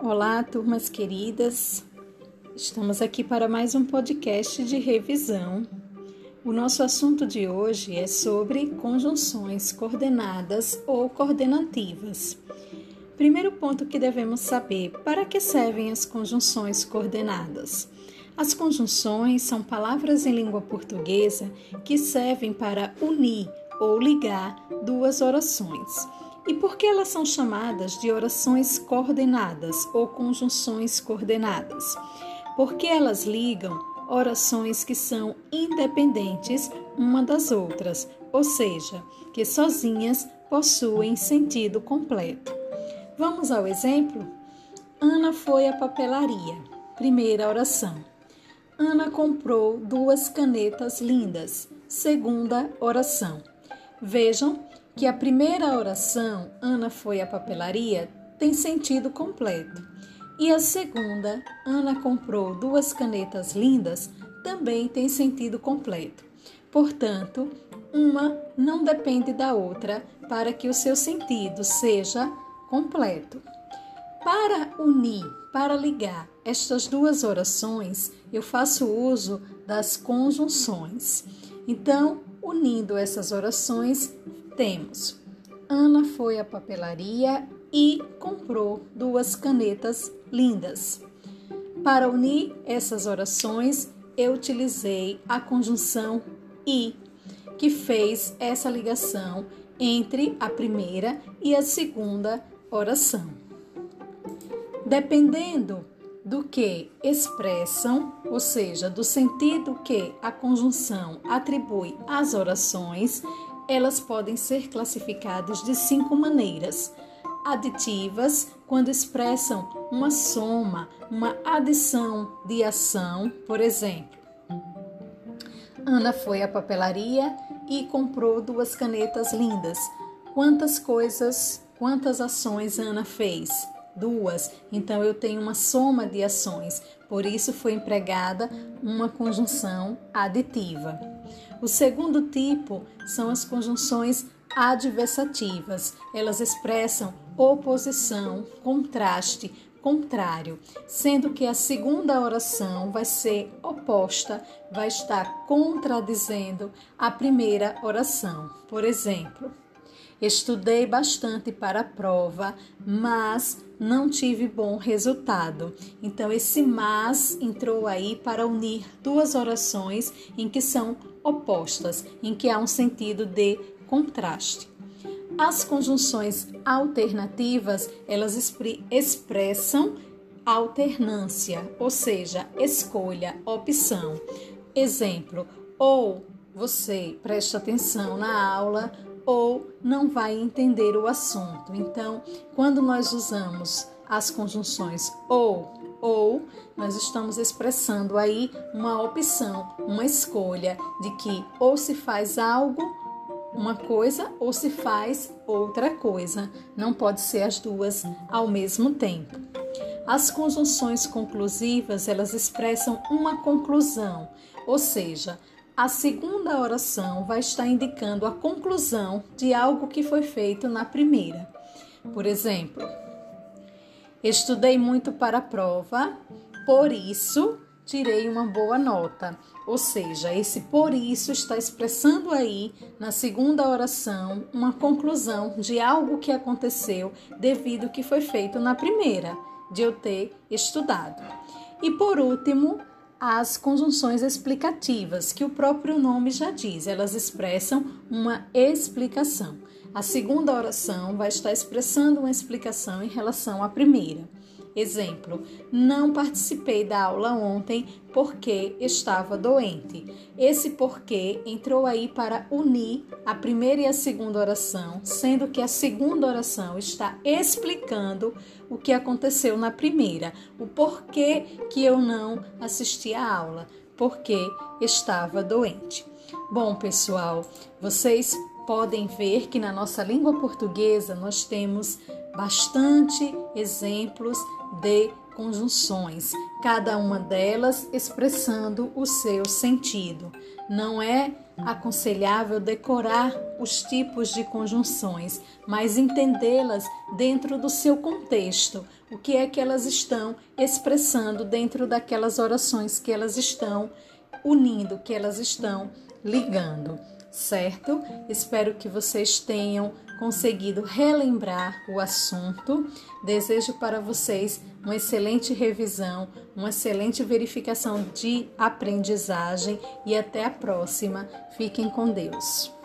Olá, turmas queridas. Estamos aqui para mais um podcast de revisão. O nosso assunto de hoje é sobre conjunções coordenadas ou coordenativas. Primeiro ponto que devemos saber: para que servem as conjunções coordenadas? As conjunções são palavras em língua portuguesa que servem para unir ou ligar duas orações. E por que elas são chamadas de orações coordenadas ou conjunções coordenadas? Porque elas ligam orações que são independentes uma das outras, ou seja, que sozinhas possuem sentido completo. Vamos ao exemplo? Ana foi à papelaria. Primeira oração. Ana comprou duas canetas lindas. Segunda oração. Vejam que a primeira oração, Ana foi à papelaria, tem sentido completo. E a segunda, Ana comprou duas canetas lindas, também tem sentido completo. Portanto, uma não depende da outra para que o seu sentido seja completo. Para unir, para ligar estas duas orações, eu faço uso das conjunções. Então, unindo essas orações, temos Ana foi à papelaria e comprou duas canetas lindas. Para unir essas orações, eu utilizei a conjunção e, que fez essa ligação entre a primeira e a segunda oração. Dependendo do que expressam, ou seja, do sentido que a conjunção atribui às orações, elas podem ser classificadas de cinco maneiras. Aditivas, quando expressam uma soma, uma adição de ação, por exemplo. Ana foi à papelaria e comprou duas canetas lindas. Quantas coisas, quantas ações Ana fez? Duas. Então eu tenho uma soma de ações. Por isso foi empregada uma conjunção aditiva. O segundo tipo são as conjunções adversativas. Elas expressam oposição, contraste, contrário, sendo que a segunda oração vai ser oposta, vai estar contradizendo a primeira oração. Por exemplo, Estudei bastante para a prova, mas não tive bom resultado. Então, esse mas entrou aí para unir duas orações em que são opostas, em que há um sentido de contraste. As conjunções alternativas, elas expressam alternância, ou seja, escolha, opção. Exemplo, ou você presta atenção na aula ou não vai entender o assunto. Então, quando nós usamos as conjunções ou ou, nós estamos expressando aí uma opção, uma escolha de que ou se faz algo, uma coisa, ou se faz outra coisa. Não pode ser as duas ao mesmo tempo. As conjunções conclusivas, elas expressam uma conclusão, ou seja, a segunda oração vai estar indicando a conclusão de algo que foi feito na primeira. Por exemplo, estudei muito para a prova, por isso tirei uma boa nota. Ou seja, esse por isso está expressando aí na segunda oração uma conclusão de algo que aconteceu devido que foi feito na primeira, de eu ter estudado. E por último, as conjunções explicativas, que o próprio nome já diz, elas expressam uma explicação. A segunda oração vai estar expressando uma explicação em relação à primeira. Exemplo: não participei da aula ontem porque estava doente. Esse porquê entrou aí para unir a primeira e a segunda oração, sendo que a segunda oração está explicando o que aconteceu na primeira, o porquê que eu não assisti à aula, porque estava doente. Bom, pessoal, vocês podem ver que na nossa língua portuguesa nós temos bastante exemplos de conjunções, cada uma delas expressando o seu sentido. Não é aconselhável decorar os tipos de conjunções, mas entendê-las dentro do seu contexto, o que é que elas estão expressando dentro daquelas orações que elas estão unindo, que elas estão ligando, certo? Espero que vocês tenham conseguido relembrar o assunto. Desejo para vocês uma excelente revisão, uma excelente verificação de aprendizagem e até a próxima. Fiquem com Deus.